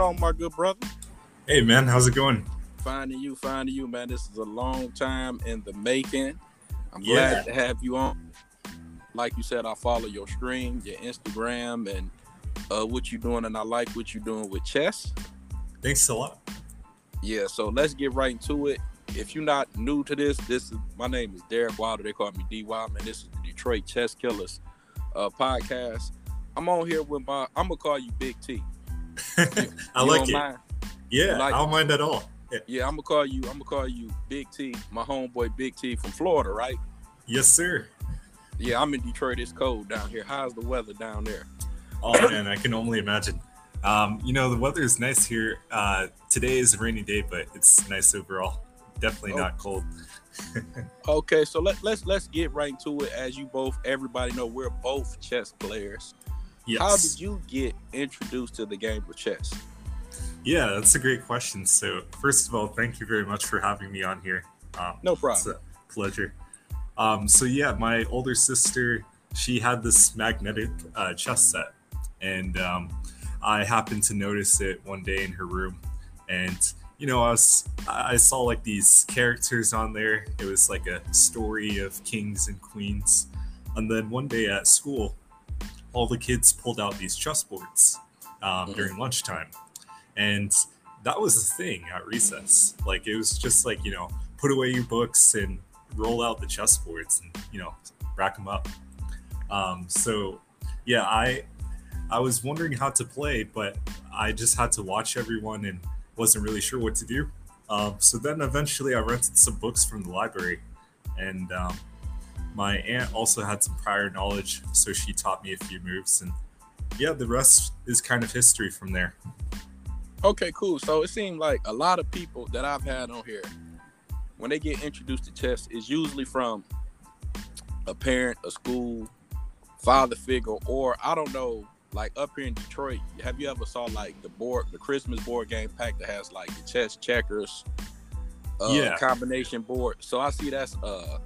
going on, my good brother? Hey man, how's it going? Finding you, finding you, man. This is a long time in the making. I'm Yeah. glad to have you on. Like you said, I follow your stream, your Instagram, and uh, what you're doing, and I like what you're doing with chess. Thanks a lot. Yeah, so let's get right into it. If you're not new to this, this is my name is Derek Wilder. They call me D Wildman. This is the Detroit Chess Killers uh, podcast. I'm on here with my. I'm gonna call you Big T. I like it. mind? Yeah, like I don't mind at all. Yeah. Yeah, I'm gonna call you. I'm gonna call you Big T, my homeboy Big T from Florida, right? Yes, sir. Yeah, I'm in Detroit. It's cold down here. How's the weather down there? Oh man, I can only imagine. Um, you know, the weather is nice here. Uh, today is a rainy day, but it's nice overall. Definitely Oh. not cold. Okay, so let, let's let's get right into it. As you both, everybody know, we're both chess players. Yes. How did you get introduced to the game of chess? Yeah, that's a great question. So, first of all, thank you very much for having me on here. Um, No It's problem. a pleasure. Um, so yeah, my older sister, she had this magnetic uh, chess set, and um, I happened to notice it one day in her room, and you know, I was I saw like these characters on there. It was like a story of kings and queens, and then one day at school, all the kids pulled out these chessboards um, Mhm. during lunchtime, and that was the thing at recess. Like it was just like you know, put away your books and roll out the chessboards and you know rack them up. Um, so yeah, I I was wondering how to play, but I just had to watch everyone and wasn't really sure what to do. Um, so then eventually I rented some books from the library, and um, my aunt also had some prior knowledge, so she taught me a few moves, and yeah, the rest is kind of history from there. Okay, cool. So it seemed like a lot of people that I've had on here, when they get introduced to chess, is usually from a parent, a school, father figure, or I don't know, like up here in Detroit. Have you ever saw like the board, the Christmas board game pack that has like the chess checkers, uh, Yeah. combination board? So I see that's uh,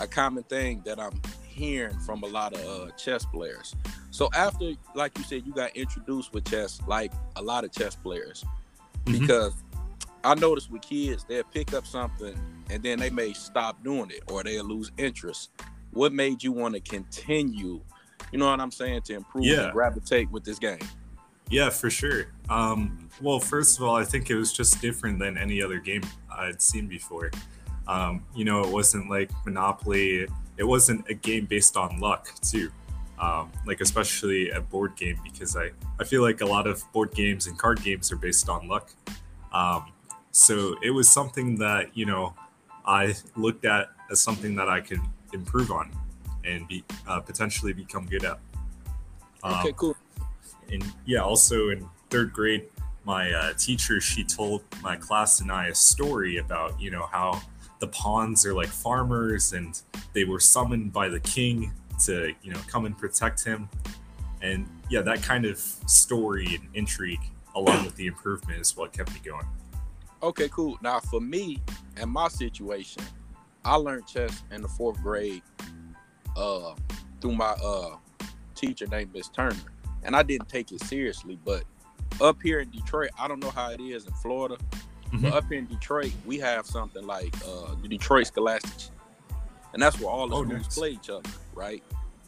a common thing that I'm hearing from a lot of uh, chess players. So after, like you said, you got introduced with chess, like a lot of chess players, Mhm. because I noticed with kids, they'll pick up something and then they may stop doing it or they'll lose interest. What made you want to continue? You know what I'm saying? To improve Yeah. and gravitate with this game. Yeah, for sure. Um, well, first of all, I think it was just different than any other game I'd seen before. Um, you know, it wasn't like Monopoly. It wasn't a game based on luck, too. Um, like especially a board game, because I I feel like a lot of board games and card games are based on luck. Um, so it was something that you know I looked at as something that I could improve on and be uh, potentially become good at. Um, Okay, cool. and yeah, also in third grade, my uh, teacher she told my class and I a story about you know how the pawns are like farmers and they were summoned by the king to you know come and protect him, and yeah, that kind of story and intrigue along with the improvement is what kept me going. Okay, cool. Now for me and my situation, I learned chess in the fourth grade uh through my uh teacher named Miss Turner. And I didn't take it seriously, but up here in Detroit, I don't know how it is in Florida, Mhm. but up in Detroit, we have something like uh the Detroit Scholastic. And that's where all the Oh, schools nice. play each other, right?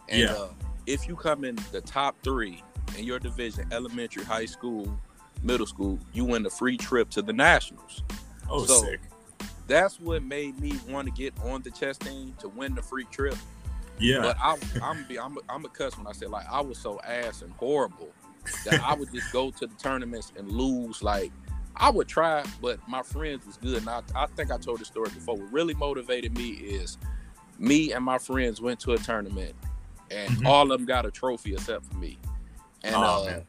And Yeah. uh if you come in the top three in your division, elementary, high school, middle school, you win the free trip to the nationals Oh, So- sick! that's what made me want to get on the chess team to win the free trip. Yeah, But I, I'm be, I'm, I'm a cuss when I say like I was so ass and horrible that I would just go to the tournaments and lose. Like I would try, but my friends was good. And I, I think I told the story before. What really motivated me is me and my friends went to a tournament, and Mhm. all of them got a trophy except for me. And Aw, uh.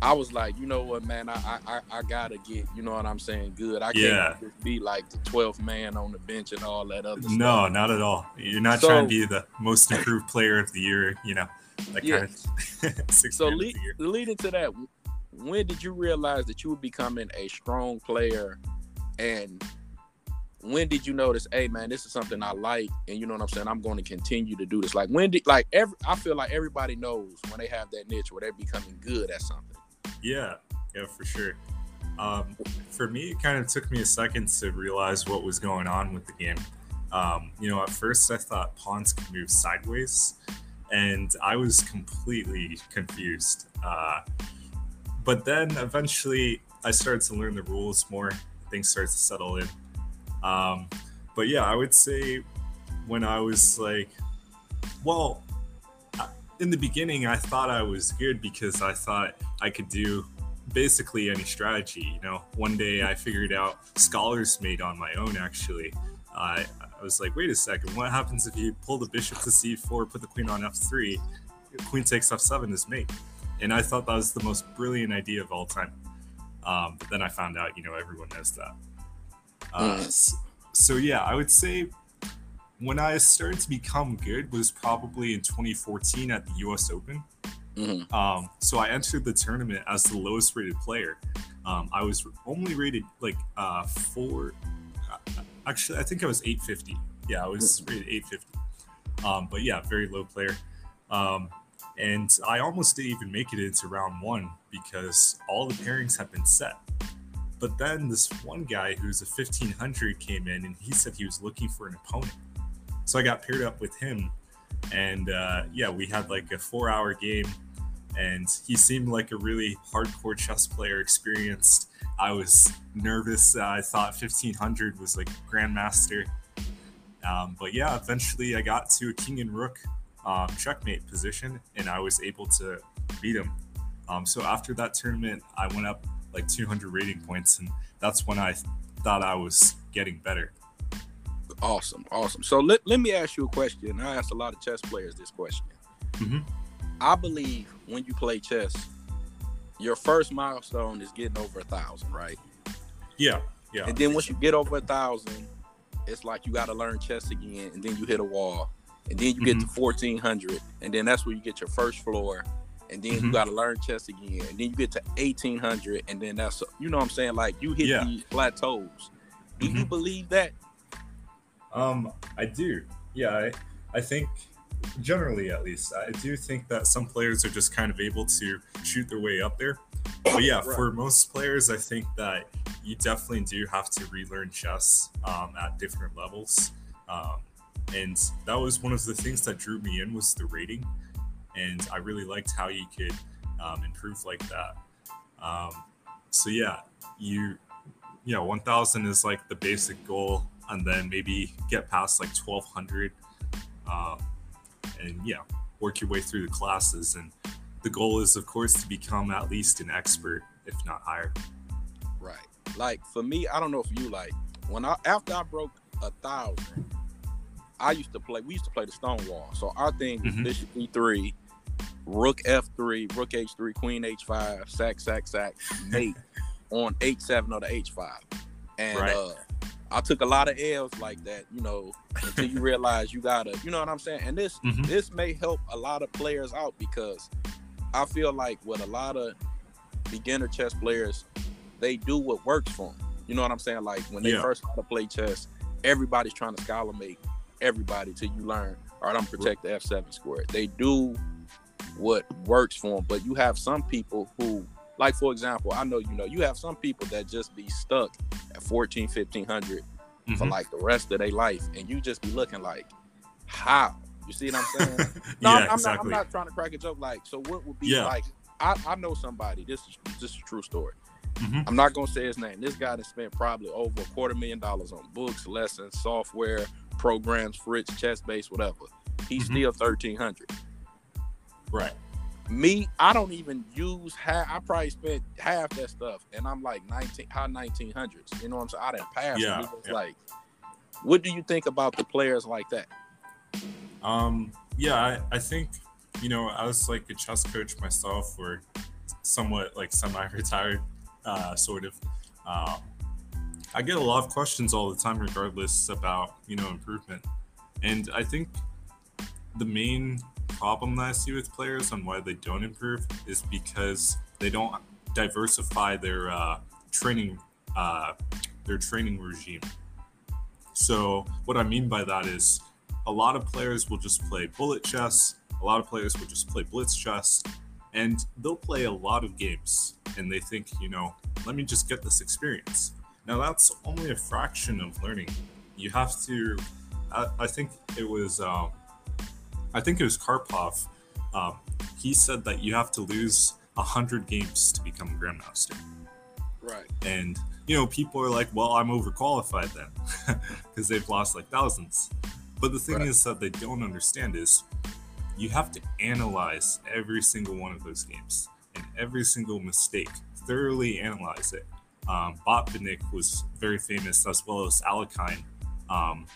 I was like, you know what, man, I, I I gotta get, you know what I'm saying, good. I can't Yeah. be like the 12th man on the bench and all that other stuff. no, not at all. You're not So- trying to be the most improved player of the year. You know, that Yeah. kind of So lead, leading to that, when did you realize that you were becoming a strong player, and when did you notice, hey man, this is something I like, and you know what I'm saying? I'm going to continue to do this. Like when did like every I feel like everybody knows when they have that niche where they're becoming good at something. Yeah. yeah, for sure. Um, for me, it kind of took me a second to realize what was going on with the game. Um, you know, at first I thought pawns could move sideways, and I was completely confused. Uh, but then eventually I started to learn the rules more. Things started to settle in. Um, but yeah, I would say when I was like, well, in the beginning, I thought I was good because I thought I could do basically any strategy. You know, one day I figured out scholars mate on my own. Actually, I I was like, wait a second, what happens if you pull the bishop to c4, put the queen on f3, queen takes f7 is mate? And I thought that was the most brilliant idea of all time. Um, but then I found out, you know, everyone knows that. Uh, mm. so, yeah, I would say when I started to become good was probably in 2014 at the U.S. Open. Mm-hmm. Um, so I entered the tournament as the lowest rated player. Um, I was only rated like uh, four. Uh, actually, I think I was 850. Yeah, I was rated 850. Um, but yeah, very low player. Um, and I almost didn't even make it into round one because all the pairings had been set. But then this one guy who's a 1500 came in and he said he was looking for an opponent. So I got paired up with him and uh, yeah, we had like a four hour game, and he seemed like a really hardcore chess player, experienced. I was nervous. Uh, I thought 1500 was like grandmaster. Um, but yeah, eventually I got to a king and rook um, checkmate position, and I was able to beat him. Um, so after that tournament, I went up like 200 rating points, and that's when I thought I was getting better. Awesome, awesome. So let, let me ask you a question. I ask a lot of chess players this question. Mm-hmm. I believe when you play chess, your first milestone is getting over a thousand, right? Yeah, yeah. And then once you get over a thousand, it's like you got to learn chess again, and then you hit a wall, and then you mm-hmm. get to fourteen hundred, and then that's where you get your first floor, and then mm-hmm. you got to learn chess again, and then you get to eighteen hundred, and then that's you know what I'm saying, like you hit yeah. these plateaus. Do you mm-hmm. believe that? Um, I do. Yeah, I, I think generally at least, I do think that some players are just kind of able to shoot their way up there. But yeah, right. for most players, I think that you definitely do have to relearn chess um, at different levels. Um, and that was one of the things that drew me in was the rating, and I really liked how you could um, improve like that. Um, so yeah, you, you know 1,000 is like the basic goal and then maybe get past like 1200 uh, and yeah work your way through the classes. And the goal is of course to become at least an expert if not higher. Right. Like for me i don't know if you like when i after i broke a thousand i used to play we used to play the stonewall so our thing was mm-hmm. bishop e3 rook f3 rook h3 queen h5 sack sack sack mate on h7 or the h5 and right. uh I took a lot of L's like that, you know, until you realize you gotta, you know what I'm saying? And this mm-hmm. this may help a lot of players out because I feel like with a lot of beginner chess players, they do what works for them. You know what I'm saying? Like when they yeah. first start to play chess, everybody's trying to scholar make everybody till you learn. All right, I'm protect the F7 square. They do what works for them, but you have some people who like for example, I know you know you have some people that just be stuck at 14, 1500 mm-hmm. for like the rest of their life, and you just be looking like, how? You see what I'm saying? no, yeah, I'm, I'm exactly. not. I'm not trying to crack a joke. Like, so what would be yeah. like? I, I know somebody. This is this is a true story. Mm-hmm. I'm not gonna say his name. This guy has spent probably over a quarter million dollars on books, lessons, software, programs, fritz, chess base, whatever. He's mm-hmm. still thirteen hundred. Right me, I don't even use half. I probably spent half that stuff, and I'm like nineteen, high nineteen hundreds. You know what I'm saying? I didn't pass. Yeah, yeah. Like, what do you think about the players like that? Um, yeah, I, I think you know I was like a chess coach myself, or somewhat like semi-retired, uh, sort of. Um, I get a lot of questions all the time, regardless about you know improvement, and I think the main problem that I see with players on why they don't improve is because they don't diversify their uh, training uh, their training regime. So what I mean by that is a lot of players will just play bullet chess. A lot of players will just play blitz chess, and they'll play a lot of games and they think, you know, let me just get this experience. Now, that's only a fraction of learning. You have to, I, I think it was, um, I think it was Karpov. Um, he said that you have to lose 100 games to become a Grandmaster. Right. And, you know, people are like, well, I'm overqualified then because they've lost like thousands. But the thing Right. is that they don't understand is you have to analyze every single one of those games and every single mistake, thoroughly analyze it. Um, Botvinnik was very famous, as well as Alekhine, um,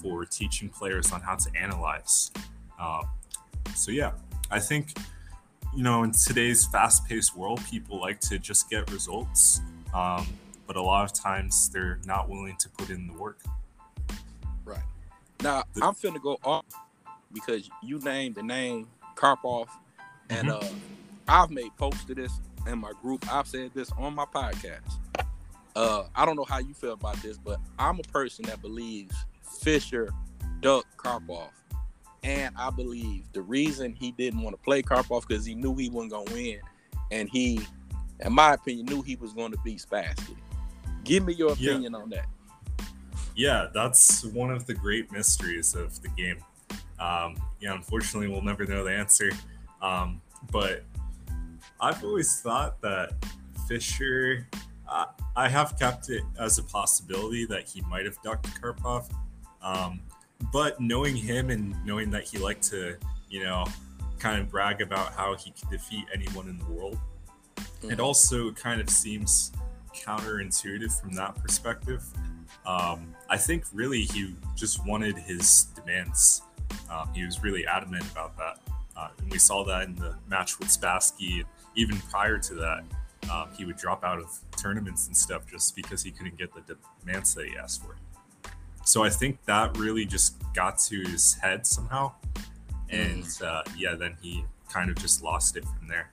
for teaching players on how to analyze. Um, so, yeah, I think, you know, in today's fast paced world, people like to just get results. Um, but a lot of times they're not willing to put in the work. Right. Now The- I'm finna go off because you named the name Karpov, and uh, I've made posts to this in my group. I've said this on my podcast. Uh, I don't know how you feel about this, but I'm a person that believes Fischer ducked Karpov, and I believe the reason he didn't want to play Karpov because he knew he wasn't gonna win, and he, in my opinion, knew he was going to beat Spassky. Give me your Yeah. opinion on that. Yeah, that's one of the great mysteries of the game. Um, yeah, unfortunately, we'll never know the answer. Um, but I've always thought that Fischer, uh, I have kept it as a possibility that he might have ducked Karpov. Um, but knowing him and knowing that he liked to, you know, kind of brag about how he could defeat anyone in the world, it Mhm. also kind of seems counterintuitive from that perspective. Um, I think really he just wanted his demands. Um, he was really adamant about that. Uh, and we saw that in the match with Spassky. Even prior to that, um, he would drop out of tournaments and stuff just because he couldn't get the demands that he asked for. So I think that really just got to his head somehow. And uh, yeah, then he kind of just lost it from there.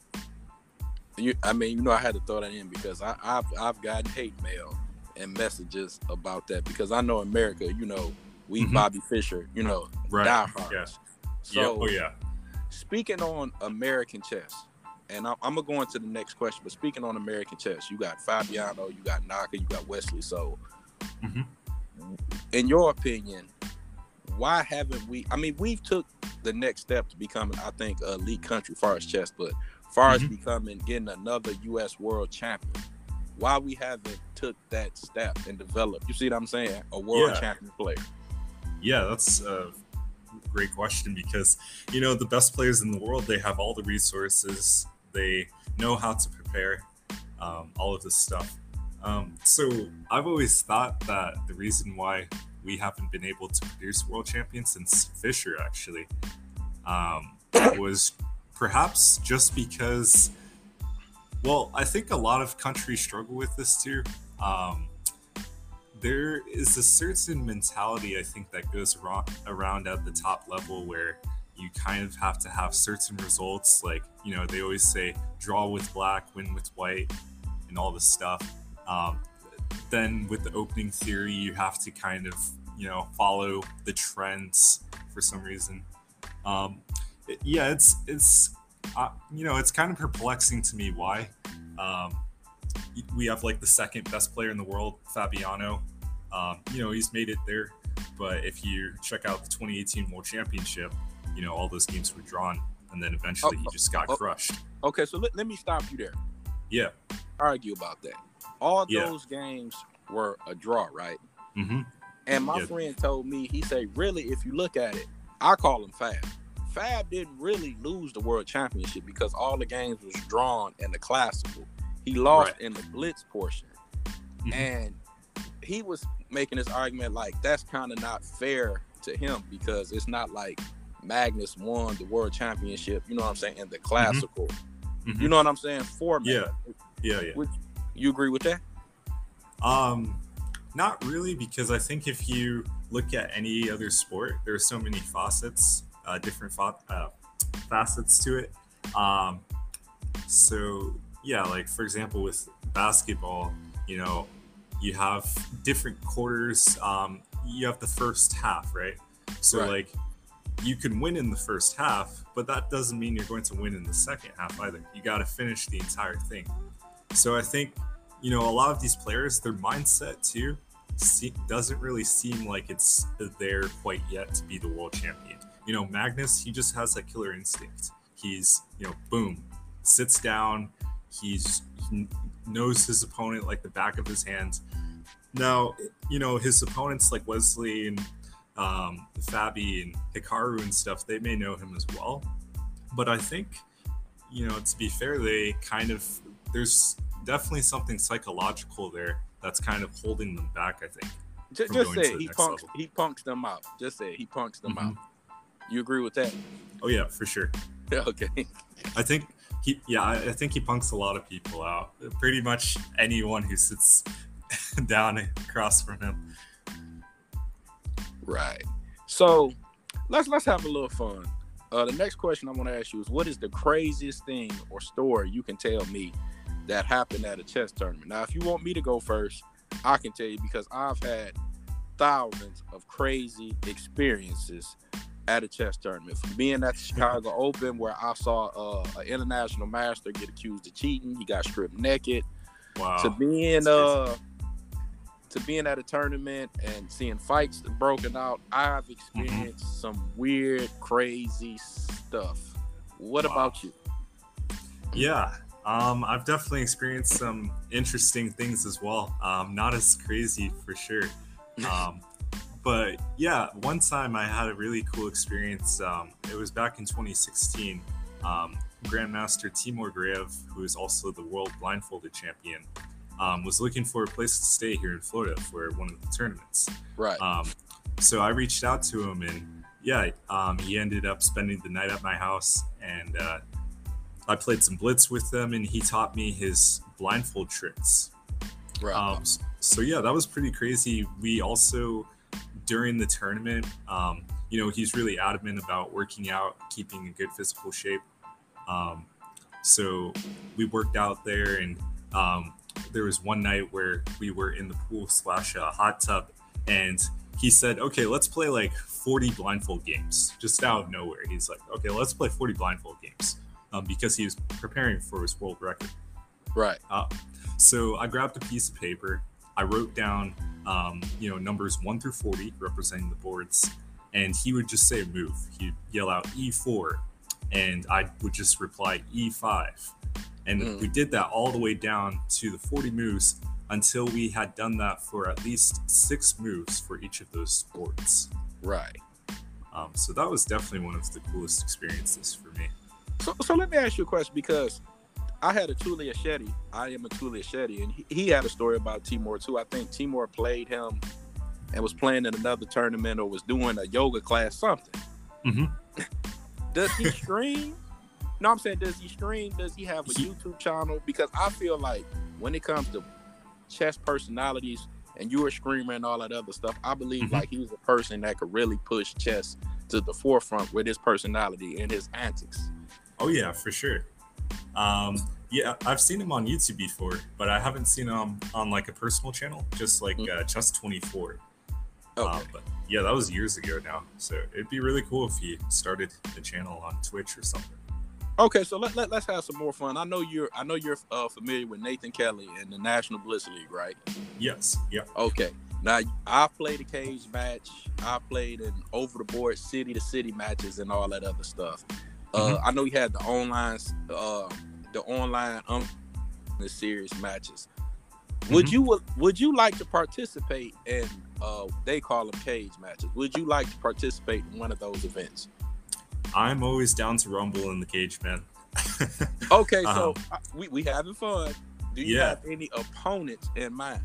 You, I mean, you know, I had to throw that in because I, I've I've gotten hate mail and messages about that because I know America, you know, we Mhm. Bobby Fischer, you know, Right. diehards. Yeah. So yeah. Oh, yeah. speaking on American chess, and I'm, I'm gonna go into the next question, but speaking on American chess, you got Fabiano, you got Naka, you got Wesley. So, Mhm. in your opinion, why haven't we? I mean, we've took the next step to becoming, I think, a elite country far as chess, but far as Mhm. becoming getting another U.S. world champion, why we haven't took that step and developed? You see what I'm saying? A world Yeah. champion player. Yeah, that's a great question because you know the best players in the world they have all the resources, they know how to prepare, um, all of this stuff. Um, so I've always thought that the reason why we haven't been able to produce world champions since Fischer actually um, was perhaps just because. Well, I think a lot of countries struggle with this too. Um, there is a certain mentality I think that goes around, around at the top level where you kind of have to have certain results. Like, you know, they always say draw with black, win with white, and all this stuff. Um, then with the opening theory, you have to kind of, you know, follow the trends for some reason. Um, it- yeah, it's, it's, uh, you know, it's kind of perplexing to me why. Um, we have like the second best player in the world, Fabiano. Um, you know, he's made it there. But if you check out the 2018 World Championship, you know, all those games were drawn. And then eventually he just got oh. crushed. Okay, so let, let me stop you there. Yeah. Argue about that. All Yeah. those games were a draw, right? hmm And my Yeah. friend told me, he said, really, if you look at it, I call him Fab. Fab didn't really lose the world championship because all the games was drawn in the classical. He lost Right. in the blitz portion. Mhm. And he was making this argument like that's kind of not fair to him because it's not like Magnus won the world championship, you know what I'm saying, in the classical. Mhm. You know what I'm saying? Format. Yeah. Yeah, yeah. Would you agree with that? Um, not really, because I think if you look at any other sport, there are so many facets, uh, different fa- uh, facets to it. Um, so yeah, like for example, with basketball, you know, you have different quarters. Um, you have the first half, right? So Right. like you can win in the first half, but that doesn't mean you're going to win in the second half either. You got to finish the entire thing. So I think, you know, a lot of these players, their mindset too, see, doesn't really seem like it's there quite yet to be the world champion. You know, Magnus, he just has that killer instinct. He's, you know, boom, sits down. He's he knows his opponent like the back of his hand. Now, you know, his opponents like Wesley and um, Fabi and Hikaru and stuff, they may know him as well. But I think, you know, to be fair, they kind of, there's definitely something psychological there that's kind of holding them back, I think. Just, just say he punks, level. he punks them out. Just say he punks them mm-hmm. out. You agree with that? Oh, yeah, for sure. okay. I think he, yeah, I think he punks a lot of people out. Pretty much anyone who sits down across from him. Right. So let's let's have a little fun. Uh, the next question I want to ask you is, what is the craziest thing or story you can tell me that happened at a chess tournament? Now, if you want me to go first, I can tell you because I've had thousands of crazy experiences at a chess tournament. From being at the Chicago Open, where I saw uh, an international master get accused of cheating, he got stripped naked. Wow. To being uh, to being at a tournament and seeing fights broken out, I've mm-hmm. experienced mm-hmm. some weird, crazy stuff. What wow. about you? Yeah, um, I've definitely experienced some interesting things as well. Um, not as crazy for sure. Um, but yeah, one time I had a really cool experience. Um, it was back in 2016. Um, Grandmaster Timur Gareyev, who is also the world blindfolded champion, um, was looking for a place to stay here in Florida for one of the tournaments. Right. Um, so I reached out to him, and yeah, um, he ended up spending the night at my house, and uh, I played some blitz with them, and he taught me his blindfold tricks. Right. Um, so yeah, that was pretty crazy. We also during the tournament, um, you know, he's really adamant about working out, keeping a good physical shape. Um, so we worked out there and um, there was one night where we were in the pool slash uh, hot tub, and he said, "Okay, let's play like 40 blindfold games." Just out of nowhere, he's like, "Okay, let's play 40 blindfold games," um, because he was preparing for his world record. Right. Uh, so I grabbed a piece of paper. I wrote down, um, you know, numbers one through 40 representing the boards, and he would just say a move. He'd yell out E4, and I would just reply E5 and mm. we did that all the way down to the 40 moves until we had done that for at least six moves for each of those sports. Right. Um, so that was definitely one of the coolest experiences for me. So, so let me ask you a question because I had Atulya Shetty. I am Atulya Shetty, and he, he, had a story about Timur too. I think Timur played him and was playing in another tournament or was doing a yoga class, something. Mm-hmm. Does he stream no, I'm saying, does he stream? Does he have a YouTube channel? Because I feel like when it comes to chess personalities and you were screaming and all that other stuff, I believe mm-hmm. like he was a person that could really push chess to the forefront with his personality and his antics. Oh yeah, for sure. Um, yeah, I've seen him on YouTube before, but I haven't seen him on like a personal channel, just like mm-hmm. uh, Chess Twenty Four. Okay. Um, but yeah, that was years ago now. So it'd be really cool if he started the channel on Twitch or something. Okay, so let, let, us have some more fun. I know you're I know you're uh, familiar with Nathan Kelly and the National Blitz League, right? Yes. Yeah. Okay. Now I played a cage match. I played in over the board city to city matches and all that other stuff. Uh, mm-hmm. I know you had the online uh, the online um, the series matches. Would mm-hmm. you would you like to participate in uh, they call them cage matches? Would you like to participate in one of those events? I'm always down to rumble in the cage, man. okay, so um, uh, we we having fun. Do you yeah. have any opponents in mind?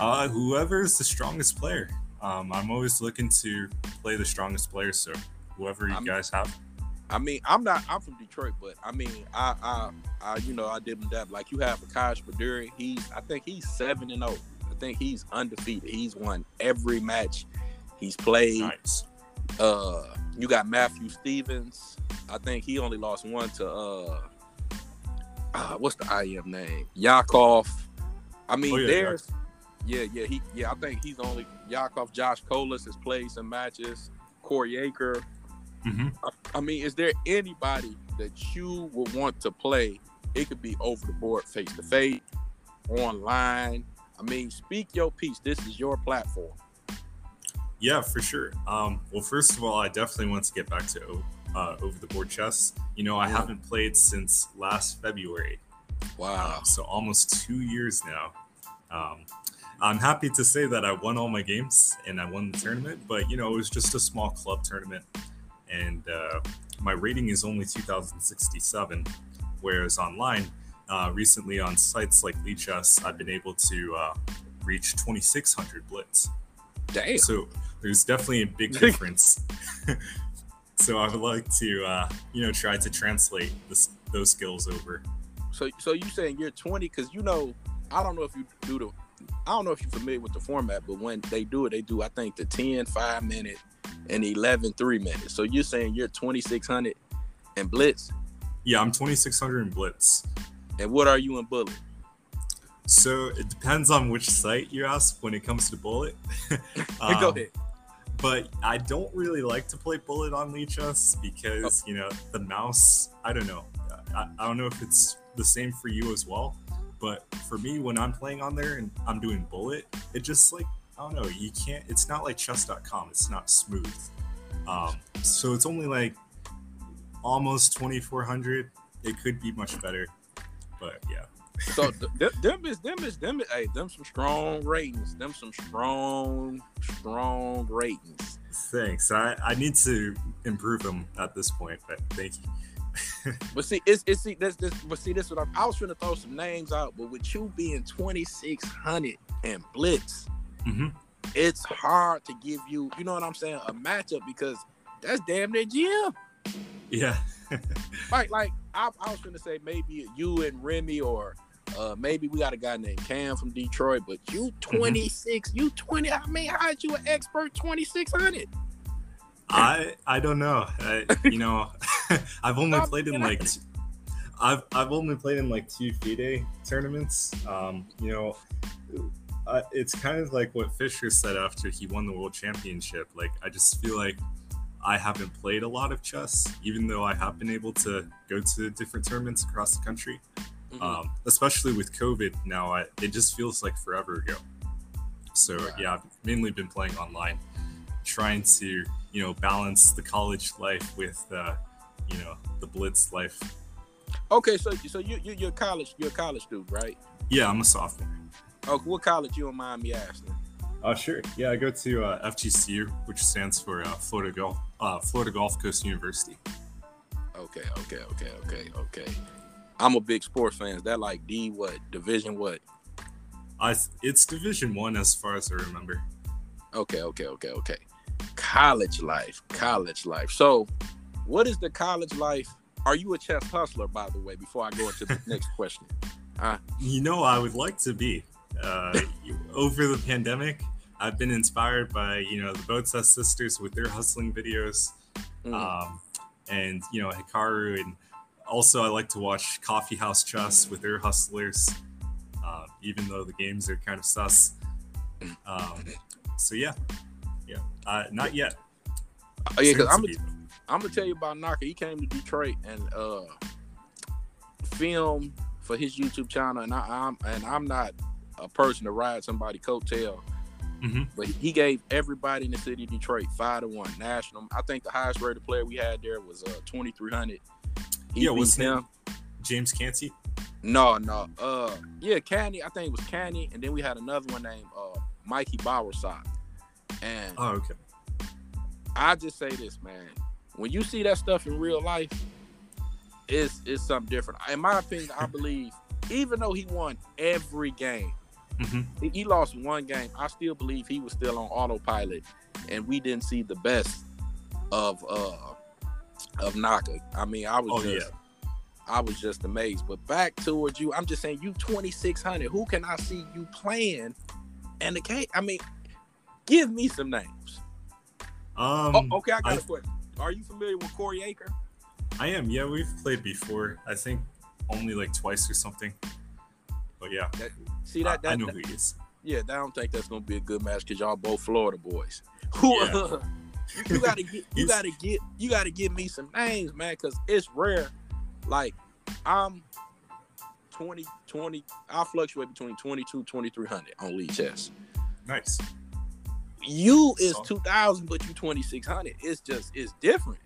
Uh, whoever's the strongest player. Um, I'm always looking to play the strongest player. So whoever you I'm, guys have. I mean, I'm not. I'm from Detroit, but I mean, I, I, I you know, I did that. Like you have Akash Baduri. He's, I think he's seven and zero. Oh. I think he's undefeated. He's won every match he's played. Nice. Uh, you got Matthew Stevens. I think he only lost one to uh, uh what's the IM name? Yakov. I mean, oh, yeah, there's yeah, yeah, he yeah, I think he's only Yakov. Josh Colas has played some matches. Corey Acor. hmm I, I mean, is there anybody that you would want to play? It could be over the board, face to face, online. I mean, speak your piece. This is your platform. Yeah, for sure. Um, well, first of all, I definitely want to get back to uh, over the board chess. You know, I Yeah. haven't played since last February, Wow. um, so almost two years now. Um, I'm happy to say that I won all my games and I won the tournament, but you know, it was just a small club tournament, and uh, my rating is only 2,067, whereas online, uh, recently on sites like Lichess, I've been able to uh, reach 2,600 blitz. Damn. So there's definitely a big difference. so I would like to, uh, you know, try to translate this, those skills over. So, so you saying you're 20? Because you know, I don't know if you do the, I don't know if you're familiar with the format, but when they do it, they do I think the 10 five minute and 11 three minutes. So you're saying you're 2600 and blitz, Yeah, I'm 2600 in blitz. and what are you in bullet? So it depends on which site you ask when it comes to bullet. Go Um, ahead. But I don't really like to play bullet on Lichess because you know the mouse. I don't know. I, I don't know if it's the same for you as well. But for me, when I'm playing on there and I'm doing bullet, it just like I don't know. You can't. It's not like chess.com. It's not smooth. Um, so it's only like almost 2400. It could be much better, but yeah. So th- th- them is them is them is hey them some strong ratings. Them some strong strong ratings. Thanks. I, I need to improve them at this point, but thank you. But see, it's it's see this this but see this what I, I was trying to throw some names out, but with you being twenty six hundred and blitz, hmm it's hard to give you you know what I'm saying a matchup because that's damn near GM. Yeah. Like like I, I was gonna say maybe you and Remy or. Uh, maybe we got a guy named Cam from Detroit, but you 26, you 20. I mean, how'd you an expert 2600? I I don't know. I, you know, I've only Stop played in like t- I've I've only played in like two FIDE tournaments. Um, you know, uh, it's kind of like what Fischer said after he won the world championship. Like I just feel like I haven't played a lot of chess, even though I have been able to go to different tournaments across the country. Mhm. um, especially with COVID now. I, it just feels like forever ago. So Right. yeah, I've mainly been playing online, trying to you know balance the college life with uh, you know the blitz life. Okay, so so you, you you're a college you're a college student, right? Yeah, I'm a sophomore. Oh, what college you don't mind me asking? Oh sure, yeah, I go to uh, FGCU, which stands for uh, Florida Gulf uh, Florida Gulf Coast University. Okay, okay, okay, okay, okay. I'm a big sports fan. Is that like D what division what? I it's Division One as far as I remember. Okay, okay, okay, okay. College life, college life. So, what is the college life? Are you a chess hustler, by the way? Before I go into the next question, You know, I would like to be. Uh, over the pandemic, I've been inspired by you know the Botez sisters with their hustling videos, Mm. um, and you know Hikaru, and also I like to watch Coffee House Chess with their hustlers, uh, even though the games are kind of sus. Um, so yeah, yeah, uh, not yet. Oh, yeah, because I'm be, I'm gonna tell you about Naka. He came to Detroit and uh filmed for his YouTube channel, and I, I'm and I'm not a person to ride somebody coattail, Mhm. but he gave everybody in the city of Detroit five to one national. I think the highest rated player we had there was uh 2300. He Yeah, what's his name? him. James Canty. No, no. Uh, yeah, Canny. I think it was Canny, and then we had another one named uh Mikey Bowersock. And Oh, okay. I just say this, man. When you see that stuff in real life, it's it's something different. In my opinion, I believe even though he won every game, hmm he, he lost one game. I still believe he was still on autopilot, and we didn't see the best of uh of Naka. I mean, I was Oh, just I was just amazed. But back towards you, I'm just saying you 2600. Who can I see you playing? And the case, I mean, give me some names. Um, oh, okay, I got I- a question. Are you familiar with Corey Acor? I am. Yeah, we've played before. I think only like twice or something. But yeah, See I, that? that I know that- who he is. yeah, I don't think that's gonna be a good match because y'all both Florida boys. Who? Yeah. You, gotta get you gotta get you gotta give me some names, man, because it's rare. Like I'm 20, 20, I fluctuate between 22, 2300 on Lichess. Nice. You is So- 2000, but you 2600. It's just it's different.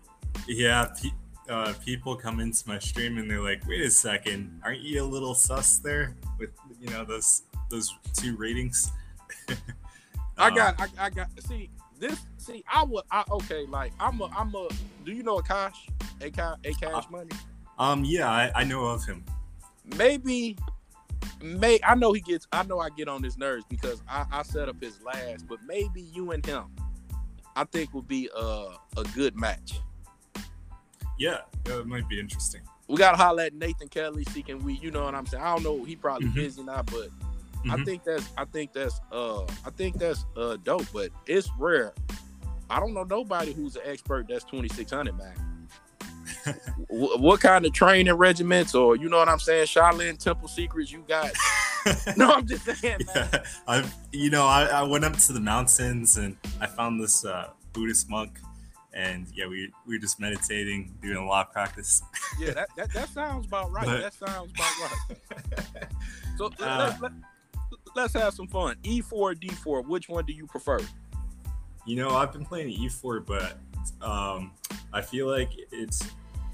Yeah, pe- uh, people come into my stream and they're like, "Wait a second, aren't you a little sus there with you know those those two ratings?" I Um, got, I, I got. See this. See, I would. I okay. Like I'm a. I'm a. Do you know Akash? Akash, Akash Money. Um, yeah, I, I know of him. Maybe. May I know he gets. I know I get on his nerves because I, I set up his last. But maybe you and him, I think would be a a good match. Yeah, yeah, it might be interesting. We gotta holler at Nathan Kelly. See, can we? You know what I'm saying? I don't know. He probably Mhm. busy now, but I Mhm. think that's I think that's uh I think that's uh dope, but it's rare. I don't know nobody who's an expert that's 2600 man. Wh- what kind of training regiments or you know what I'm saying? Shaolin Temple secrets you got? no, I'm just saying, man. yeah, I've you know I, I went up to the mountains and I found this uh, Buddhist monk, and yeah, we we were just meditating, doing a lot of practice. Yeah, that, that, that sounds about right. But- that sounds about right. So Uh, let, let, let's have some fun. E4 or D4, which one do you prefer? You know, I've been playing E4, but um, I feel like it's.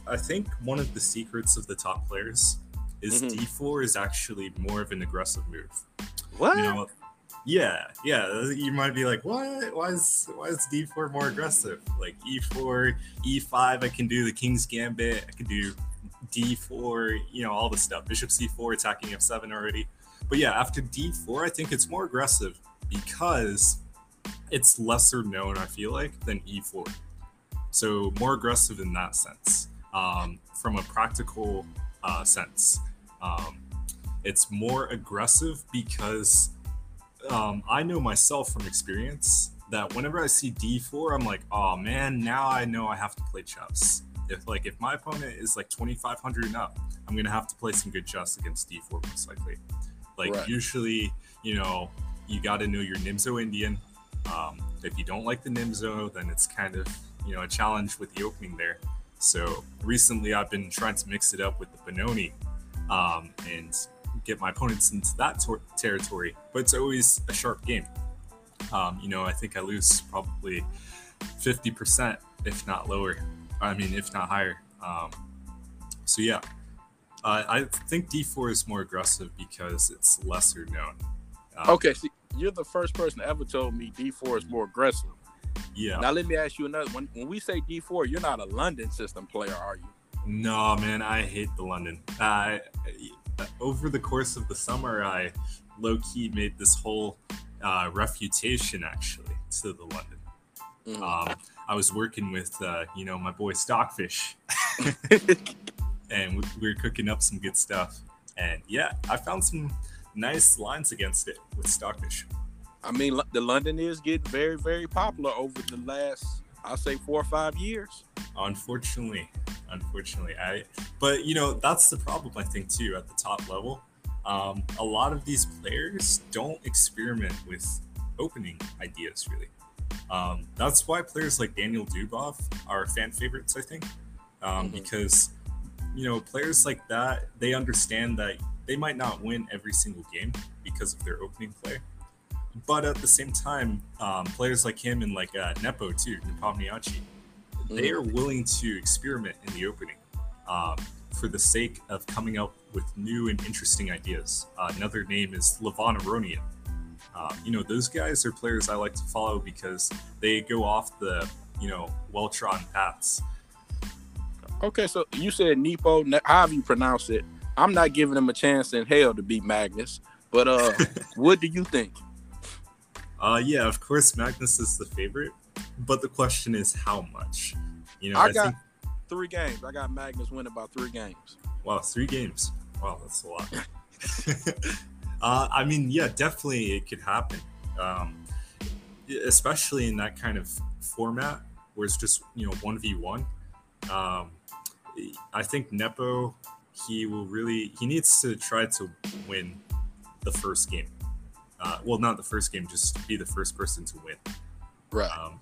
I think one of the secrets of the top players is Mhm. D4 is actually more of an aggressive move. What? You know, yeah, yeah. You might be like, what? Why is why is D4 more aggressive? Like E4, E5, I can do the King's Gambit. I can do D4. You know, all the stuff. Bishop C4, attacking F7 already. But yeah, after D4, I think it's more aggressive because it's lesser known. I feel like than E4. So more aggressive in that sense. Um, from a practical uh, sense, um, it's more aggressive because um, I know myself from experience that whenever I see D4, I'm like, oh man, now I know I have to play chess. If like if my opponent is like 2,500 and up, I'm gonna have to play some good chess against D4 most likely. Like Right. usually, you know, you got to know your Nimzo Indian. Um, if you don't like the Nimzo, then it's kind of you know a challenge with the opening there. So recently, I've been trying to mix it up with the Benoni um, and get my opponents into that tor- territory. But it's always a sharp game. Um, you know, I think I lose probably 50%, if not lower. I mean, if not higher. Um, so yeah, uh, I think D4 is more aggressive because it's lesser known. Um, Okay, see, you're the first person ever told me D4 is more aggressive. Yeah. Now let me ask you another. When when we say D4, you're not a London system player, are you? No, man, I hate the London. Uh, over the course of the summer, I low key made this whole uh, refutation actually to the London. Mm. Um, I was working with, uh, you know, my boy Stockfish, and we, we were cooking up some good stuff. And yeah, I found some nice lines against it with Stockfish. I mean, the London is getting very, very popular over the last, I'll say, four or five years. Unfortunately, unfortunately, I. But you know, that's the problem I think too at the top level. Um, a lot of these players don't experiment with opening ideas really. Um, that's why players like Daniel Dubov are fan favorites, I think, um, Mhm. because you know players like that they understand that they might not win every single game because of their opening play. But at the same time, um, players like him and like uh, Nepo too, Nepomniachtchi, they are willing to experiment in the opening um, for the sake of coming up with new and interesting ideas. Uh, another name is Levon Aronian. Uh, you know, those guys are players I like to follow because they go off the, you know, well-trodden paths. Okay, so you said Nepo, ne- however you pronounce it. I'm not giving him a chance in hell to beat Magnus, but uh, what do you think? Uh, yeah, of course, Magnus is the favorite, but the question is how much. You know, I I, got- think, Three games. I got Magnus winning by three games. wow, three games. Wow, that's a lot. uh, I mean, yeah, definitely it could happen, um, especially in that kind of format where it's just you know one v one. Um, I think Nepo he will really he needs to try to win the first game. Uh, well, not the first game, just be the first person to win. Right. Um,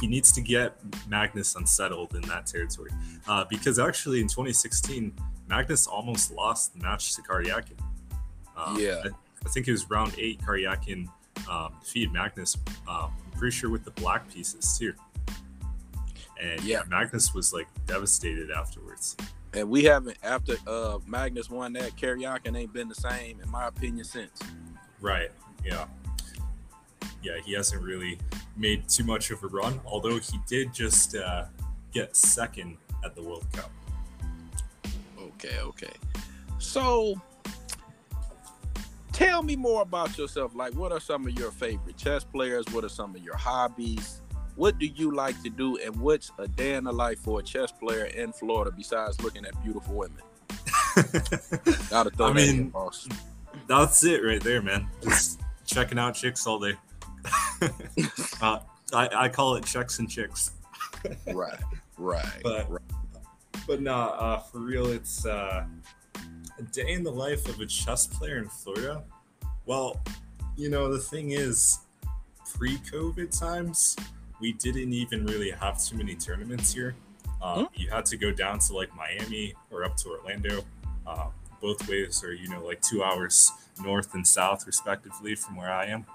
he needs to get Magnus unsettled in that territory uh, because actually in 2016, Magnus almost lost the match to Karyakin. Um, Yeah. I, I think it was round eight. Karyakin um, defeated Magnus. Um, I'm pretty sure with the black pieces too. And Yeah. Magnus was like devastated afterwards. And we haven't after uh Magnus won that, Karyakin ain't been the same, in my opinion, since. Right. Yeah. Yeah, he hasn't really made too much of a run, although he did just uh, get second at the World Cup. Okay, okay. So tell me more about yourself. Like what are some of your favorite chess players? What are some of your hobbies? What do you like to do? And what's a day in the life for a chess player in Florida besides looking at beautiful women? Gotta throw I that in, mean- boss. That's it right there, man. Just checking out chicks all day. uh, I, I call it checks and chicks. right, right, But- right. But nah, uh, for real, it's uh, a day in the life of a chess player in Florida. Well, you know, the thing is, pre COVID times, we didn't even really have too many tournaments here. Um, You had to go down to like Miami or up to Orlando. Uh, both ways are, you know, like two hours north and south, respectively, from where I am.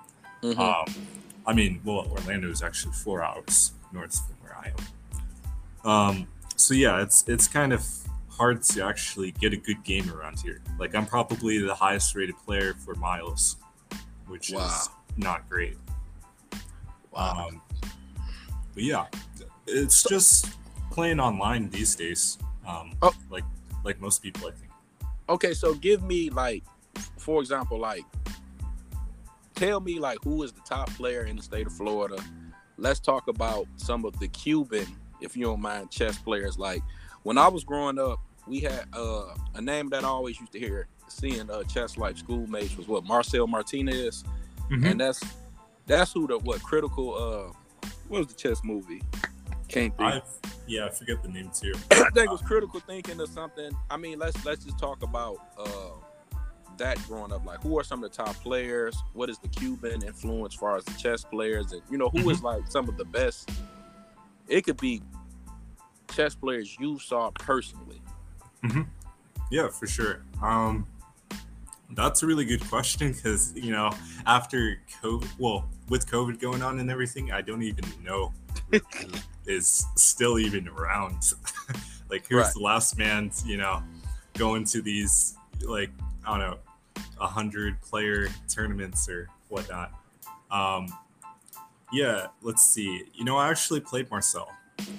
Mhm. Um, I mean, well, Orlando is actually four hours north from where I am. Um, so yeah, it's it's kind of hard to actually get a good game around here. Like I'm probably the highest rated player for miles, which Wow. is not great. wow. Um, but yeah, it's just playing online these days. Um, Oh. like like most people, I think. okay, so give me like, for example, like, tell me like who is the top player in the state of Florida. Let's talk about some of the Cuban, if you don't mind, chess players. Like when I was growing up, we had uh, a name that I always used to hear seeing uh, chess life schoolmates was what Marcel Martinez, and that's that's who the what critical uh what was the chess movie? Can't think. I yeah, I forget the name too. I think it was critical thinking or something. I mean, let's let's just talk about uh, that growing up. Like, who are some of the top players? What is the Cuban influence as far as the chess players? And you know, who is like some of the best? It could be chess players you saw personally. Yeah, for sure. Um, that's a really good question because you know after COVID, well, with COVID going on and everything, I don't even know who is still even around. like, who's Right. the last man? You know, going to these like I don't know, a hundred player tournaments or whatnot. Um, yeah, let's see. You know, I actually played Marcel.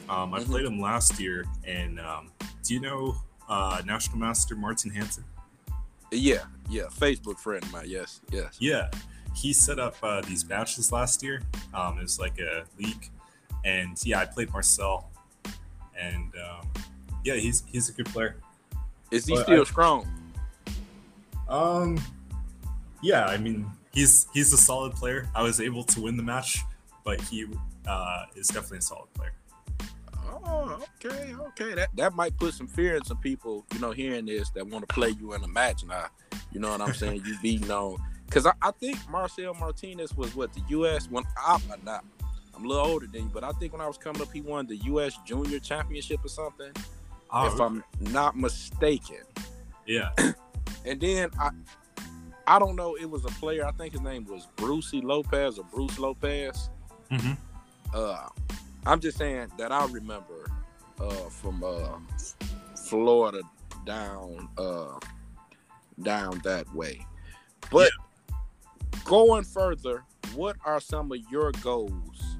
Um, I Mhm. played him last year, and um, do you know uh, National Master Martin Hansen? Yeah, yeah, Facebook friend of mine. Yes, yes. Yeah, he set up uh, these matches last year. Um, it was like a league, and yeah, I played Marcel, and um, yeah, he's he's a good player. Is he But still I- strong? Um, yeah, I mean he's he's a solid player. I was able to win the match, but he uh, is definitely a solid player. Oh, okay, okay. That that might put some fear in some people, you know, hearing this that want to play you in a match now. You know what I'm saying? you be known. Because I, I think Marcel Martinez was what the U.S. when I'm not. I'm a little older than you, but I think when I was coming up, he won the U.S. Junior Championship or something, Oh, if I'm not mistaken. yeah, And then I, I don't know. It was a player. I think his name was Brucey Lopez or Bruce Lopez. Mhm. Uh, I'm just saying that I remember uh, from uh, Florida down uh, down that way. But going further, what are some of your goals?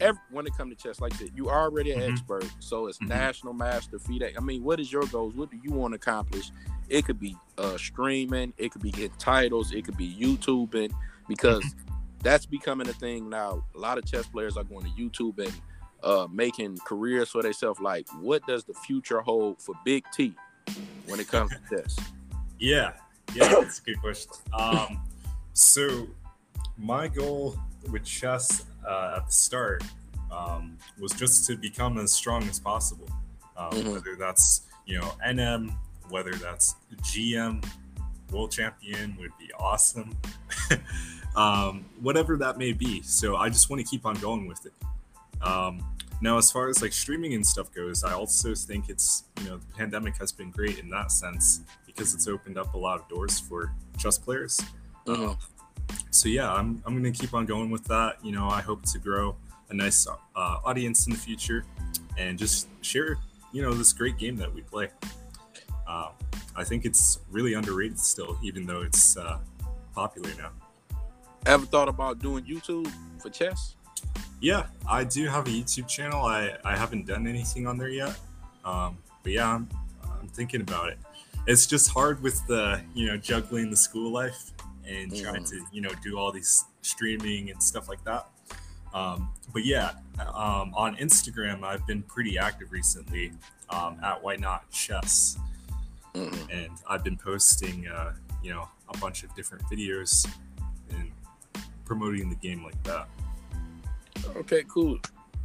Every, when it comes to chess, like that, you already an Mhm. expert, so it's Mhm. national master, FIDE. I mean, what is your goals? What do you want to accomplish? It could be uh, streaming, it could be getting titles, it could be YouTubing, because that's becoming a thing now. A lot of chess players are going to YouTube and uh, making careers for themselves. Like, what does the future hold for Big T when it comes to chess? Yeah, yeah, that's a good question. Um, so my goal with chess uh, at the start um, was just to become as strong as possible. Um, Mhm. Whether that's you know NM, whether that's GM, world champion would be awesome. um, whatever that may be. So I just want to keep on going with it. Um, now, as far as like streaming and stuff goes, I also think it's you know the pandemic has been great in that sense because it's opened up a lot of doors for chess players. Mhm. So yeah, I'm I'm gonna keep on going with that. You know, I hope to grow a nice uh, audience in the future and just share you know this great game that we play. Uh, I think it's really underrated still, even though it's uh, popular now. Ever thought about doing YouTube for chess? Yeah, I do have a YouTube channel. I, I haven't done anything on there yet. Um, but yeah, I'm, I'm thinking about it. It's just hard with the, you know, juggling the school life and trying Mhm. to, you know, do all these streaming and stuff like that. Um, but yeah, um, on Instagram, I've been pretty active recently um, at Why Not Chess. Mm-mm. And I've been posting, uh, you know, a bunch of different videos and promoting the game like that. Okay, cool.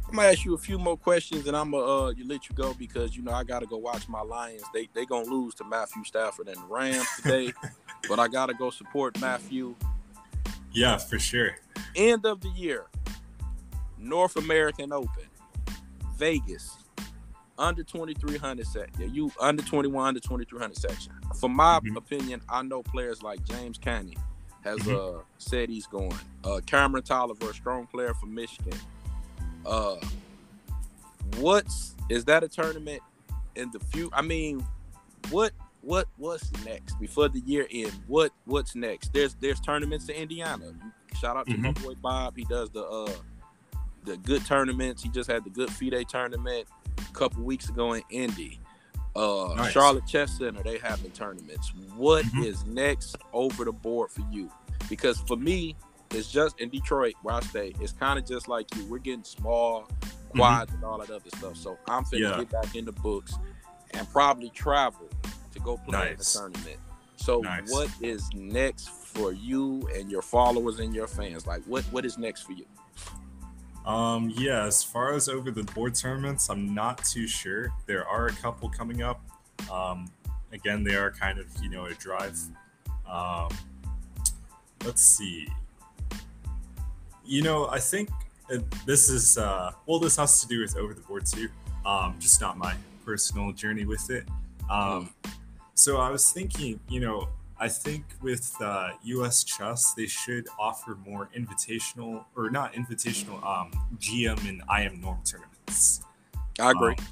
I'm gonna ask you a few more questions, and I'm gonna uh, you let you go because you know I gotta go watch my Lions. They they gonna lose to Matthew Stafford and the Rams today, but I gotta go support Matthew. Yeah, for sure. End of the year, North American Open, Vegas, under 2300 set. Yeah, you under 21, under 2300 section. For my Mhm. opinion, I know players like James Canty has Mhm. uh said he's going. Uh Cameron Tolliver, a strong player from Michigan. Uh what's is that a tournament in the few I mean, what what what's next before the year end? What what's next? There's there's tournaments in Indiana. Shout out to my boy Bob. He does the uh the good tournaments. He just had the good FIDE tournament a couple weeks ago in Indy. Uh Nice. Charlotte Chess Center, they having tournaments. What is Mhm. next over the board for you? Because for me, it's just in Detroit where I stay, it's kind of just like you. We're getting small, quads, and all that other stuff. So I'm finna Yeah. get back in the books and probably travel to go play in the tournament. So Nice. what is next for you and your followers and your fans? Like what what is next for you? Um, yeah, as far as over the board tournaments, I'm not too sure. There are a couple coming up. Um, again, they are kind of, you know, a drive. Um, let's see. You know, I think uh, this is, uh, well, this has to do with over the board too, um, just not my personal journey with it. Um, so I was thinking, you know, I think with uh, U.S. Chess, they should offer more invitational or not invitational, um, GM and IM norm tournaments. I agree. Um,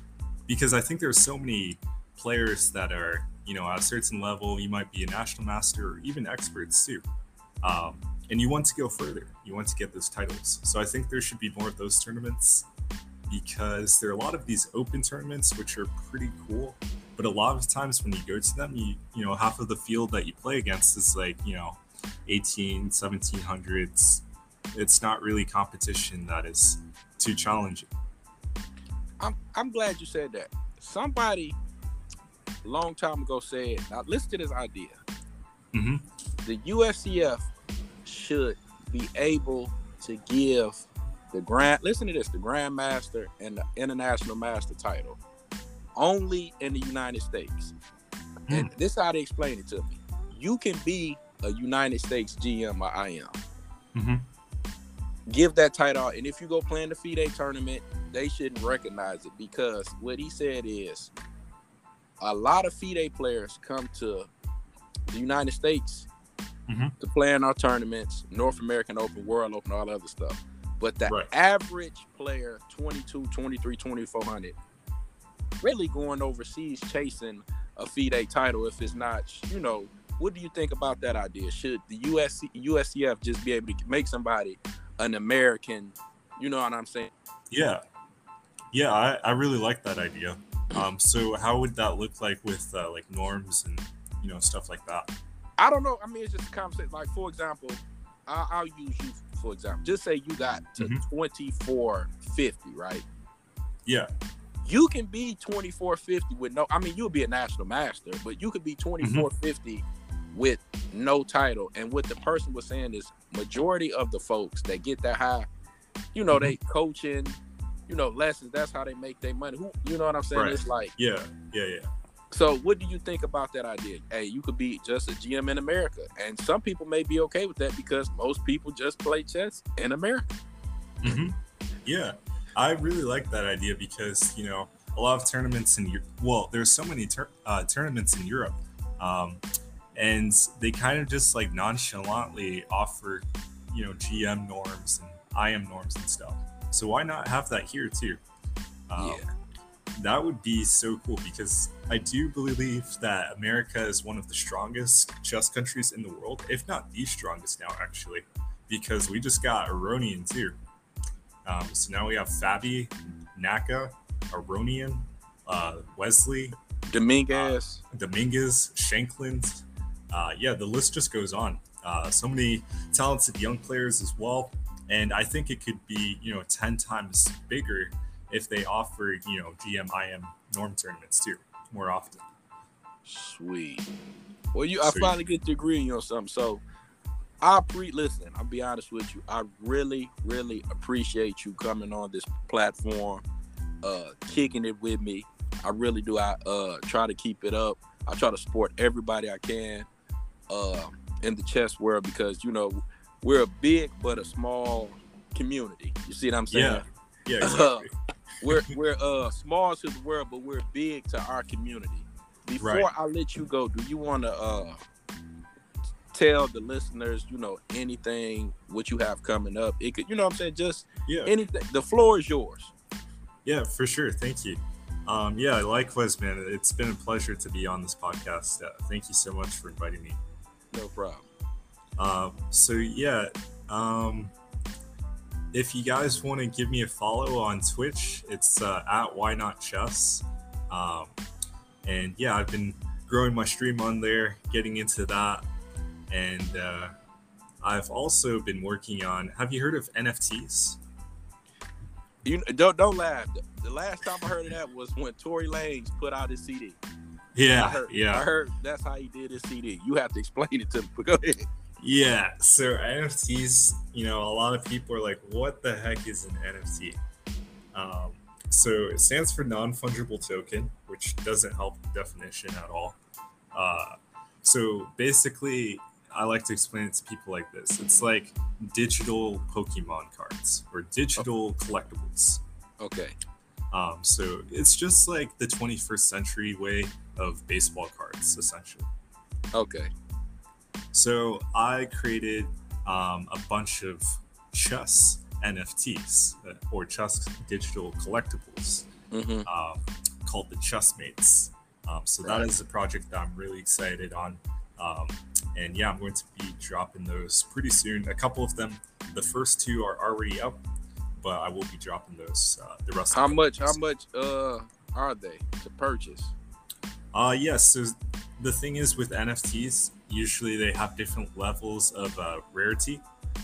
because I think there's so many players that are, you know, at a certain level, you might be a national master or even experts too. Um, and you want to go further. You want to get those titles. So I think there should be more of those tournaments because there are a lot of these open tournaments which are pretty cool. But a lot of times when you go to them, you you know, half of the field that you play against is like, you know, 18, 1700s. It's not really competition that is too challenging. I'm I'm glad you said that. Somebody a long time ago said, now listen to this idea. Mhm. The USCF should be able to give the grand listen to this, the Grandmaster and the International Master title only in the United States. And this is how they explain it to me. You can be a United States GM or IM. Mhm. Give that title. And if you go play in the FIDE tournament, they shouldn't recognize it because what he said is a lot of FIDE players come to the United States Mhm. to play in our tournaments, North American Open, World Open, all other stuff. But the Right. average player, 22, 23, 2400, really going overseas chasing a FIDE title if it's not, you know, what do you think about that idea? Should the USC, USCF just be able to make somebody an American, you know what I'm saying? Yeah. Yeah, I, I really like that idea. Um, so how would that look like with uh, like norms and you know stuff like that? I don't know. I mean, it's just a conversation. Like, for example, I'll, I'll use you for example. Just say you got to Mhm. 2450, right? Yeah. You can be 2450 with no, I mean, you'll be a national master, but you could be Mm-hmm. 2450 with no title. And what the person was saying is, majority of the folks that get that high, you know, they Mm-hmm. coaching, you know, lessons. That's how they make their money. Who, you know what I'm saying? Right. It's like, Yeah. Yeah. Yeah. So, what do you think about that idea? Hey, you could be just a GM in America, and some people may be okay with that because most people just play chess in America. Mm-hmm. Yeah, I really like that idea because you know a lot of tournaments in well, there's so many tur- uh, tournaments in Europe, um, and they kind of just like nonchalantly offer you know GM norms and IM norms and stuff. So why not have that here too? Um, yeah that would be so cool because I do believe that America is one of the strongest chess countries in the world, if not the strongest now, actually, because we just got Aronian too. Um, so now we have Fabi, Naka, Aronian, uh, Wesley, Dominguez, uh, Dominguez, Shankland. Uh, yeah, the list just goes on. Uh, so many talented young players as well, and I think it could be you know ten times bigger if they offer, you know, GM IM norm tournaments too more often. Sweet. Well, you, Sweet. I finally get to agree on something. So, I pre listen. I'll be honest with you. I really, really appreciate you coming on this platform, uh, kicking it with me. I really do. I uh try to keep it up. I try to support everybody I can, uh, in the chess world because you know we're a big but a small community. You see what I'm saying? Yeah. Yeah. Exactly. We're we're uh small to the world, but we're big to our community. Before right. I let you go, do you want to uh tell the listeners, you know, anything what you have coming up? It could, you know, what I'm saying, just yeah, anything. The floor is yours. Yeah, for sure. Thank you. Um, yeah, likewise, man. It's been a pleasure to be on this podcast. Uh, thank you so much for inviting me. No problem. Um, so yeah, um, if you guys want to give me a follow on Twitch, it's uh, at Why Not Chess. Um, and yeah, I've been growing my stream on there, getting into that, and uh, I've also been working on. Have you heard of NFTs? You don't don't laugh. The last time I heard of that was when Tory Lanez put out his CD. Yeah, I heard, yeah. I heard that's how he did his CD. You have to explain it to me. Go ahead. Yeah, so NFTs, you know, a lot of people are like, what the heck is an NFT? Um, so it stands for non fungible token, which doesn't help the definition at all. Uh, so basically, I like to explain it to people like this it's like digital Pokemon cards or digital collectibles. Okay. Um, so it's just like the 21st century way of baseball cards, essentially. Okay. So I created um, a bunch of chess NFTs uh, or chess digital collectibles mm-hmm. uh, called the Chessmates. Um, so right. that is a project that I'm really excited on. Um, and yeah, I'm going to be dropping those pretty soon. A couple of them, the first two are already up, but I will be dropping those. Uh, the rest. How much? How much uh, are they to purchase? Uh, yes. So the thing is with NFTs, usually they have different levels of uh, rarity.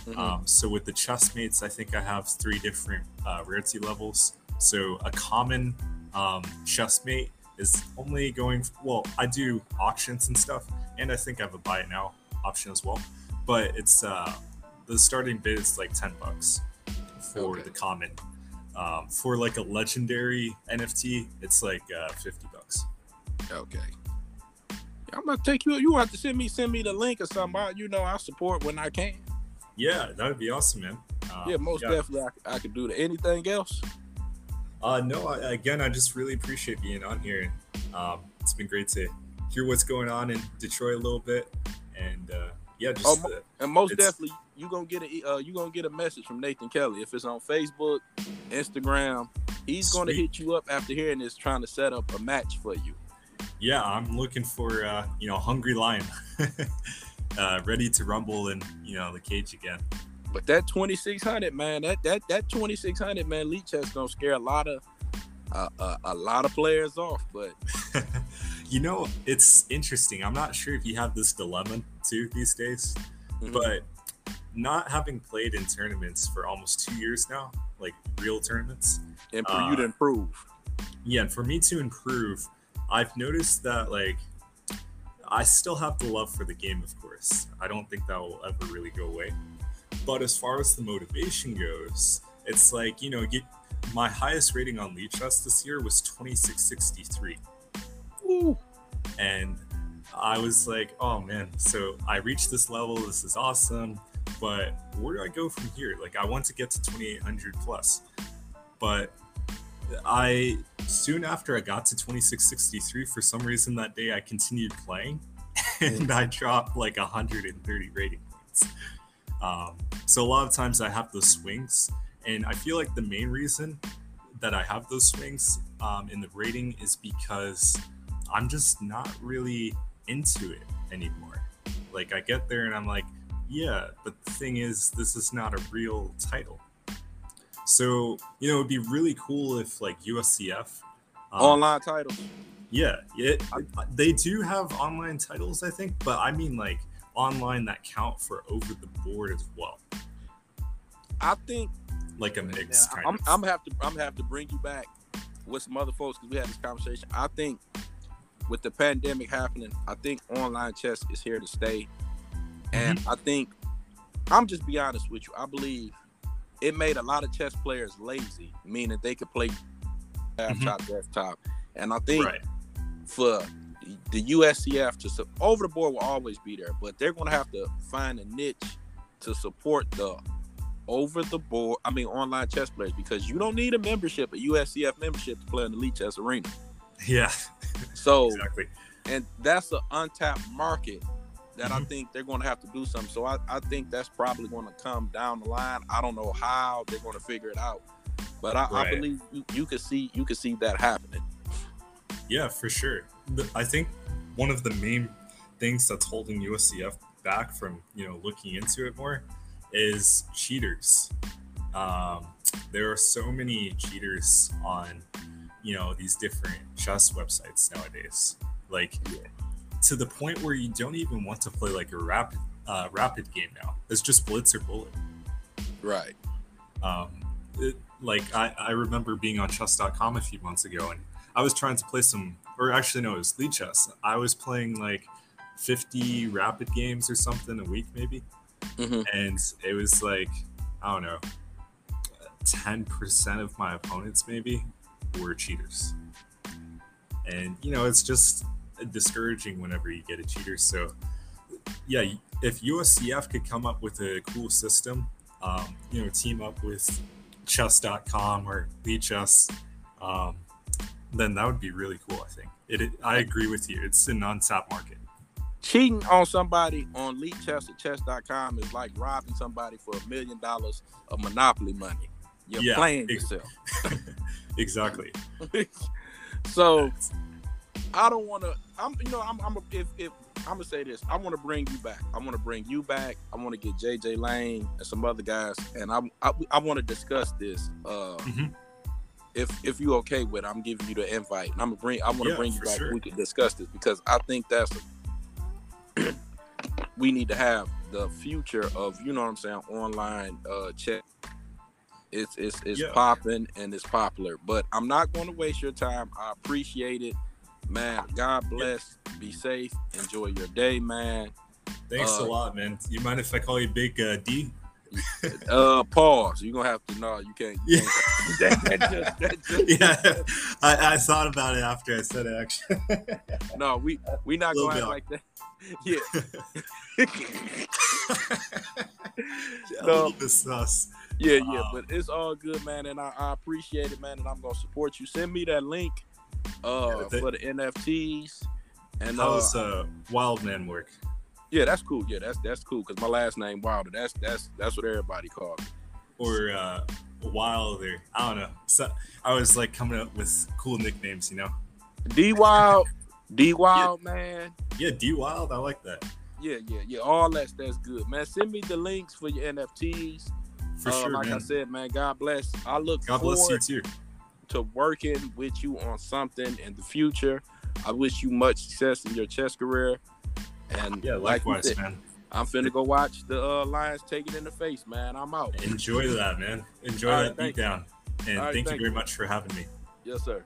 Mm-hmm. Um, so with the chessmates, I think I have three different uh, rarity levels. So a common um, chessmate is only going. Well, I do auctions and stuff, and I think I have a buy it now option as well. But it's uh, the starting bid is like ten bucks for okay. the common. Um, for like a legendary NFT, it's like uh, fifty bucks. Okay. I'm gonna take you. You have to send me send me the link or something. I, you know, I support when I can. Yeah, that would be awesome, man. Uh, yeah, most yeah. definitely. I, I could do that. Anything else? Uh, no. I, again, I just really appreciate being on here. Um, it's been great to hear what's going on in Detroit a little bit, and uh, yeah, just oh, uh, and most definitely you gonna get a uh, you gonna get a message from Nathan Kelly if it's on Facebook, Instagram. He's Sweet. gonna hit you up after hearing this, trying to set up a match for you yeah, I'm looking for uh, you know hungry lion, uh, ready to rumble in you know the cage again. But that 2600 man, that that that 2600 man, Lichess gonna scare a lot of uh, uh, a lot of players off. But you know, it's interesting. I'm not sure if you have this dilemma too these days, mm-hmm. but not having played in tournaments for almost two years now, like real tournaments, and for you to uh, improve. Yeah, and for me to improve, I've noticed that like I still have the love for the game, of course. I don't think that will ever really go away. But as far as the motivation goes, it's like, you know, get my highest rating on Lichess this year was 2663. Ooh. and I was like, oh man, so I reached this level. This is awesome. But where do I go from here? Like, I want to get to 2800 plus. But I, soon after I got to 2663, for some reason that day, I continued playing and I dropped like 130 rating points. Um, so, a lot of times I have those swings. And I feel like the main reason that I have those swings um, in the rating is because I'm just not really into it anymore. Like I get there and I'm like, yeah, but the thing is, this is not a real title. So you know, it'd be really cool if like USCF um, online titles. Yeah, it, they do have online titles, I think, but I mean like online that count for over the board as well. I think like a mix. Yeah, I'm, I'm, have to I'm have to bring you back with some other folks because we had this conversation. I think with the pandemic happening, I think online chess is here to stay. And mm-hmm. I think I'm just be honest with you. I believe it made a lot of chess players lazy, meaning they could play laptop, mm-hmm. desktop. And I think right. for the USCF to over the board will always be there, but they're going to have to find a niche to support the over the board. I mean, online chess players because you don't need a membership, a USCF membership to play in the Lichess Arena. Yeah. So exactly, and that's an untapped market that mm-hmm. I think they're going to have to do something. So I, I think that's probably going to come down the line. I don't know how they're going to figure it out, but I, right. I believe you, you could see you could see that happening. Yeah, for sure. I think one of the main things that's holding USCF back from you know looking into it more is cheaters. Um, there are so many cheaters on you know these different chess websites nowadays like to the point where you don't even want to play like a rapid uh, rapid game now it's just blitz or bullet right um it, like I, I remember being on chess.com a few months ago and i was trying to play some or actually no it was Lichess. i was playing like 50 rapid games or something a week maybe mm-hmm. and it was like i don't know 10% of my opponents maybe were cheaters. And, you know, it's just discouraging whenever you get a cheater. So, yeah, if USCF could come up with a cool system, um, you know, team up with chess.com or Lichess, um, then that would be really cool, I think. It, it, I agree with you. It's an untapped market. Cheating on somebody on Lichess or chess.com is like robbing somebody for a million dollars of monopoly money. You're yeah, playing yourself. exactly. so I don't want to. I'm, you know, I'm, I'm a, if, if I'm gonna say this, I want to bring you back. I want to bring you back. I want to get JJ Lane and some other guys, and I'm, I, I want to discuss this. Uh, mm-hmm. If if you okay with, it, I'm giving you the invite, and I'm gonna bring. I want to yeah, bring you back. Sure. We can discuss this because I think that's a, we need to have the future of you know what I'm saying online uh, chat it's it's it's yeah. popping and it's popular. But I'm not going to waste your time. I appreciate it, man. God bless. Be safe. Enjoy your day, man. Thanks uh, a lot, man. You mind if I call you Big uh, D? uh, pause. You're gonna have to. No, you can't. You yeah. Can't. that, that just, that just, yeah, I, I thought about it after I said it. Actually, no, we we not going like that. Yeah. no. Sus. Yeah, yeah, but it's all good, man, and I, I, appreciate it, man, and I'm gonna support you. Send me that link uh yeah, they, for the NFTs. And how's uh, uh Wildman work? Yeah, that's cool. Yeah, that's that's cool because my last name Wilder. That's that's that's what everybody called me. Or uh Wilder. I don't know. So I was like coming up with cool nicknames, you know. D Wild, D Wild, yeah. man. Yeah, D Wild. I like that. Yeah, yeah, yeah. All that's that's good, man. Send me the links for your NFTs. For uh, sure, like man. I said, man, God bless. I look God bless you too to working with you on something in the future. I wish you much success in your chess career. And yeah, likewise, like said, man. I'm finna go watch the uh, Lions take it in the face, man. I'm out. Enjoy that, man. Enjoy right, that beatdown. And right, thank, thank you very you. much for having me. Yes, sir.